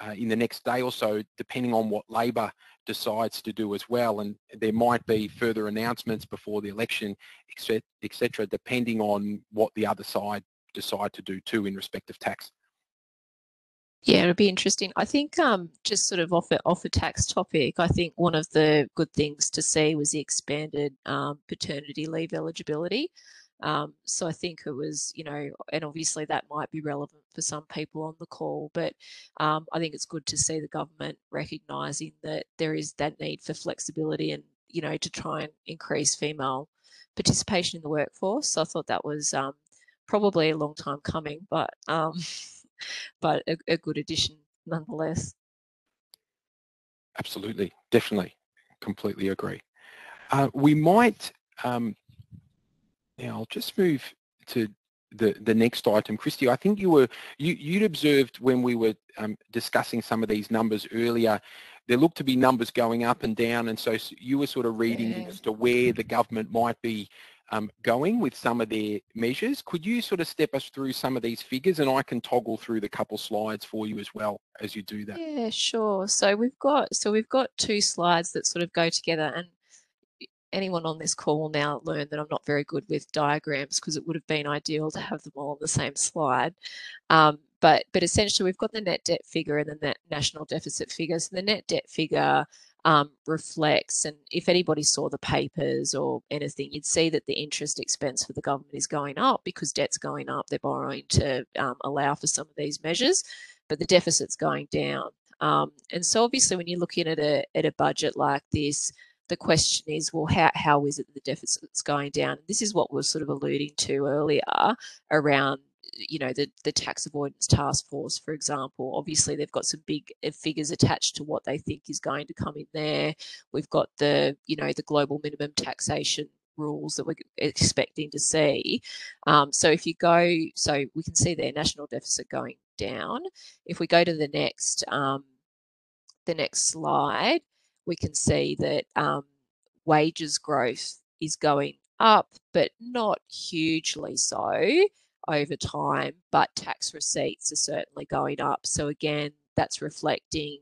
uh, in the next day or so, depending on what Labor decides to do as well. And there might be further announcements before the election, etc., depending on what the other side decide to do too in respect of tax. Yeah, it'll be interesting. I think um, just sort of off a, off a tax topic, I think one of the good things to see was the expanded um, paternity leave eligibility. Um, so I think it was, you know, and obviously that might be relevant for some people on the call, but um, I think it's good to see the government recognising that there is that need for flexibility and, you know, to try and increase female participation in the workforce. So I thought that was um, probably a long time coming, but um, *laughs* but a, a good addition nonetheless. Absolutely, definitely, completely agree. Uh, we might um, now I'll just move to the the next item, Christy. I think you were you you'd observed when we were um, discussing some of these numbers earlier. There looked to be numbers going up and down, and so you were sort of reading yeah. as to where the government might be um, going with some of their measures. Could you sort of step us through some of these figures, and I can toggle through the couple slides for you as well as you do that. Yeah, sure. So we've got so we've got two slides that sort of go together, and anyone on this call will now learn that I'm not very good with diagrams because it would have been ideal to have them all on the same slide. Um, but but essentially, we've got the net debt figure and the net national deficit figure. So the net debt figure um, reflects, and if anybody saw the papers or anything, you'd see that the interest expense for the government is going up because debt's going up. They're borrowing to um, allow for some of these measures, but the deficit's going down. Um, and so obviously, when you're looking at a at a budget like this, the question is, well, how, how is it the deficit's going down? This is what we are sort of alluding to earlier around you know the the tax avoidance task force for example obviously they've got some big uh, figures attached to what they think is going to come in there. We've got the you know the global minimum taxation rules that we're expecting to see. Um, so if you go so we can see their national deficit going down. If we go to the next um, the next slide we can see that um, wages growth is going up, but not hugely so over time, but tax receipts are certainly going up. So again, that's reflecting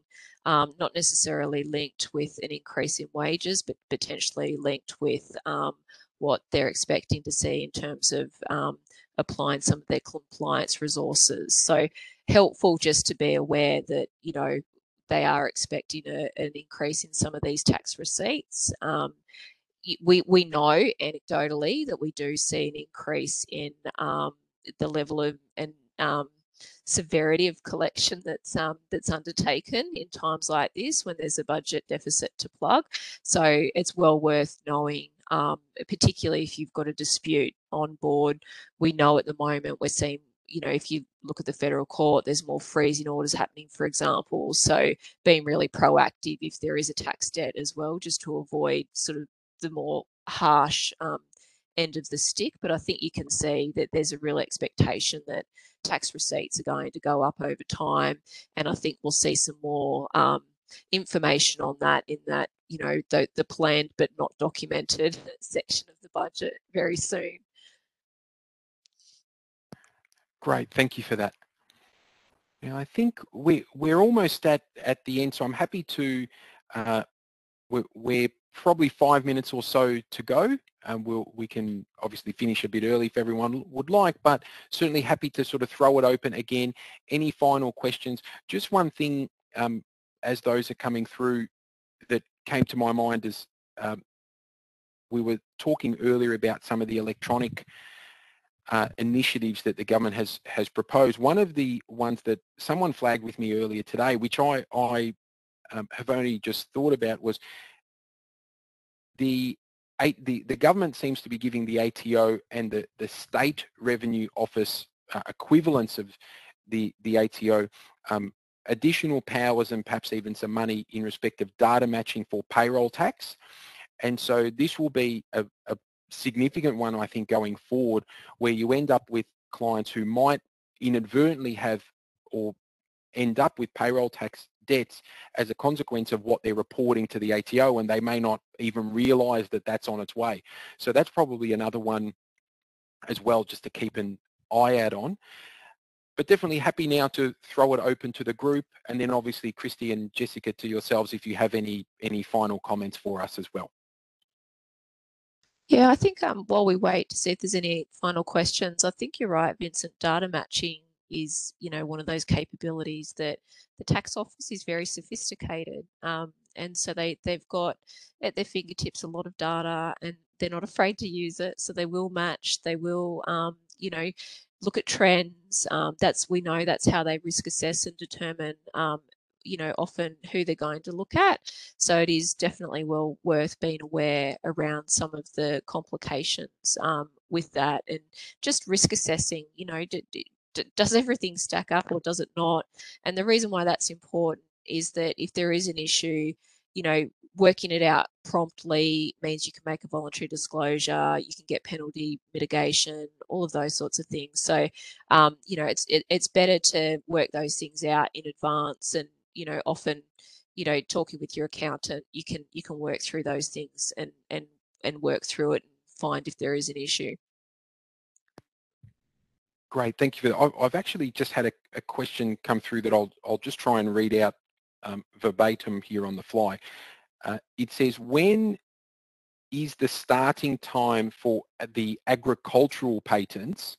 um, not necessarily linked with an increase in wages, but potentially linked with um, what they're expecting to see in terms of um, applying some of their compliance resources. So helpful just to be aware that, you know, they are expecting a, an increase in some of these tax receipts. Um, we, we know anecdotally that we do see an increase in um, the level of and um, severity of collection that's um, that's undertaken in times like this when there's a budget deficit to plug. So it's well worth knowing, um, particularly if you've got a dispute on board. We know at the moment we're seeing you know, if you look at the federal court, there's more freezing orders happening, for example. So being really proactive if there is a tax debt as well, just to avoid sort of the more harsh um, end of the stick. But I think you can see that there's a real expectation that tax receipts are going to go up over time. And I think we'll see some more um, information on that in that, you know, the, the planned but not documented *laughs* section of the budget very soon. Great, thank you for that. Now I think we, we're almost at, at the end, so I'm happy to, uh, we're, we're probably five minutes or so to go. and we'll, we can obviously finish a bit early if everyone would like, but certainly happy to sort of throw it open again. Any final questions? Just one thing um, as those are coming through that came to my mind is um, we were talking earlier about some of the electronic uh, initiatives that the government has has proposed. One of the ones that someone flagged with me earlier today, which I I um, have only just thought about, was the the the government seems to be giving the ATO and the the state revenue office uh, equivalents of the the ATO um, additional powers and perhaps even some money in respect of data matching for payroll tax. And so this will be a, a significant one, I think, going forward, where you end up with clients who might inadvertently have or end up with payroll tax debts as a consequence of what they're reporting to the ATO and they may not even realize that that's on its way. So that's probably another one as well just to keep an eye out on. But definitely happy now to throw it open to the group and then obviously Christy and Jessica to yourselves if you have any any final comments for us as well. Yeah, I think um, while we wait to see if there's any final questions, I think you're right, Vincent. Data matching is, you know, one of those capabilities that the tax office is very sophisticated, um, and so they they've got at their fingertips a lot of data, and they're not afraid to use it. So they will match, they will, um, you know, look at trends. Um, that's we know that's how they risk assess and determine um, you know often who they're going to look at so it is definitely well worth being aware around some of the complications um, with that and just risk assessing you know do, does everything stack up or does it not and the reason why that's important is that if there is an issue you know working it out promptly means you can make a voluntary disclosure, you can get penalty mitigation, all of those sorts of things. So, um, you know, it's it, it's better to work those things out in advance and you know often you know talking with your accountant you can you can work through those things and and and work through it and find if there is an issue great thank you for that. I've actually just had a, a question come through that i'll i'll just try and read out um, verbatim here on the fly. Uh, it says when is the starting time for the agricultural patents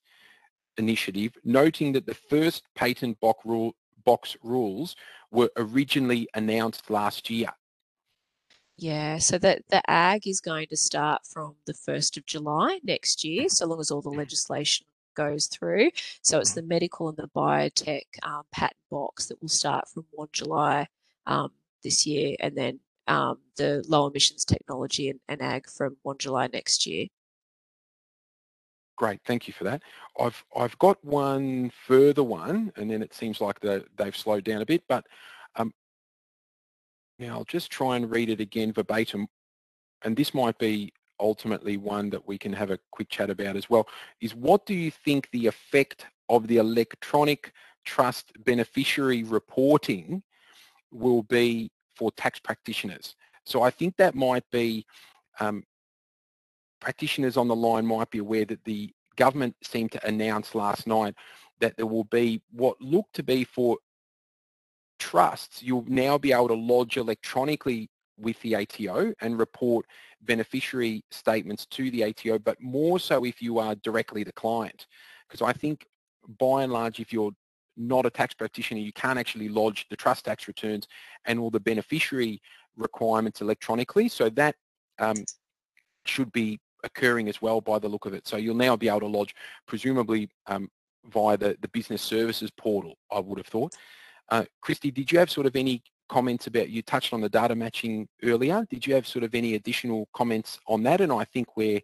initiative, noting that the first patent box rule, box rules were originally announced last year. Yeah, so that the ag is going to start from the 1st of July next year, so long as all the legislation goes through. So it's the medical and the biotech um, patent box that will start from 1 July um, this year, and then um, the low emissions technology and, and ag from 1 July next year. Great, thank you for that. I've I've got one further one, and then it seems like the, they've slowed down a bit, but um, now I'll just try and read it again verbatim, and this might be ultimately one that we can have a quick chat about as well, is what do you think the effect of the electronic trust beneficiary reporting will be for tax practitioners? So I think that might be um, practitioners on the line might be aware that the government seemed to announce last night that there will be what look to be for trusts, you'll now be able to lodge electronically with the ATO and report beneficiary statements to the ATO, but more so if you are directly the client. Because I think by and large, if you're not a tax practitioner, you can't actually lodge the trust tax returns and all the beneficiary requirements electronically. So that um, should be occurring as well by the look of it. So you'll now be able to lodge, presumably um, via the, the business services portal, I would have thought. Uh, Christy, did you have sort of any comments about, you touched on the data matching earlier, did you have sort of any additional comments on that? And I think we're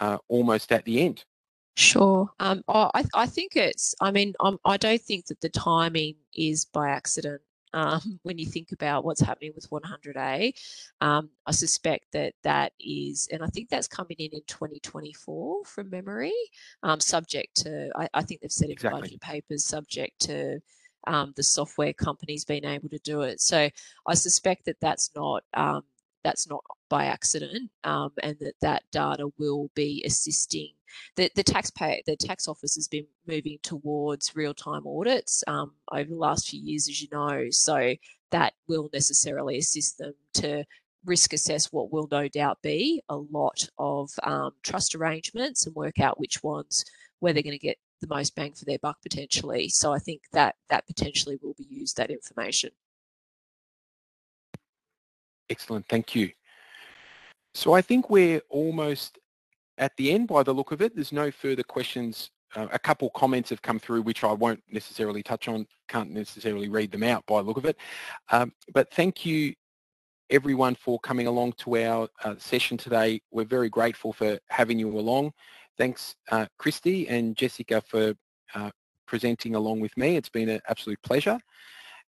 uh, almost at the end. Sure. Um, I, I think it's, I mean, I'm, I do not think that the timing is by accident um, *laughs* when you think about what's happening with 100A. Um, I suspect that that is, and I think that's coming in in 2024 from memory, um, subject to, I, I, think they've said exactly. in budget papers, subject to um, the software companies being able to do it. So I suspect that that's not um, that's not by accident um, and that that data will be assisting the, the taxpayer the tax office has been moving towards real-time audits um, over the last few years as you know so that will necessarily assist them to risk assess what will no doubt be a lot of um, trust arrangements and work out which ones where they're going to get the most bang for their buck potentially. So I think that that potentially will be used, that information. Excellent, thank you. So I think we're almost at the end by the look of it. There's no further questions. Uh, a couple comments have come through which I won't necessarily touch on, can't necessarily read them out by the look of it. Um, but thank you everyone for coming along to our uh, session today. We're very grateful for having you along. Thanks uh, Christy and Jessica for uh, presenting along with me. It's been an absolute pleasure.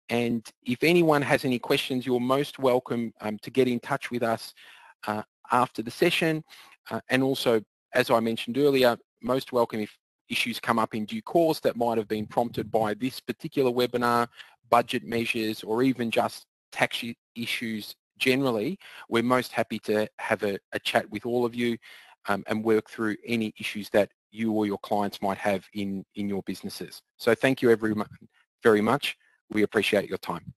And if anyone has any questions, you're most welcome um, to get in touch with us uh, after the session. Uh, and also, as I mentioned earlier, most welcome if issues come up in due course that might have been prompted by this particular webinar, budget measures, or even just tax issues generally. We're most happy to have a, a chat with all of you um, and work through any issues that you or your clients might have in, in your businesses. So thank you everyone very much. We appreciate your time.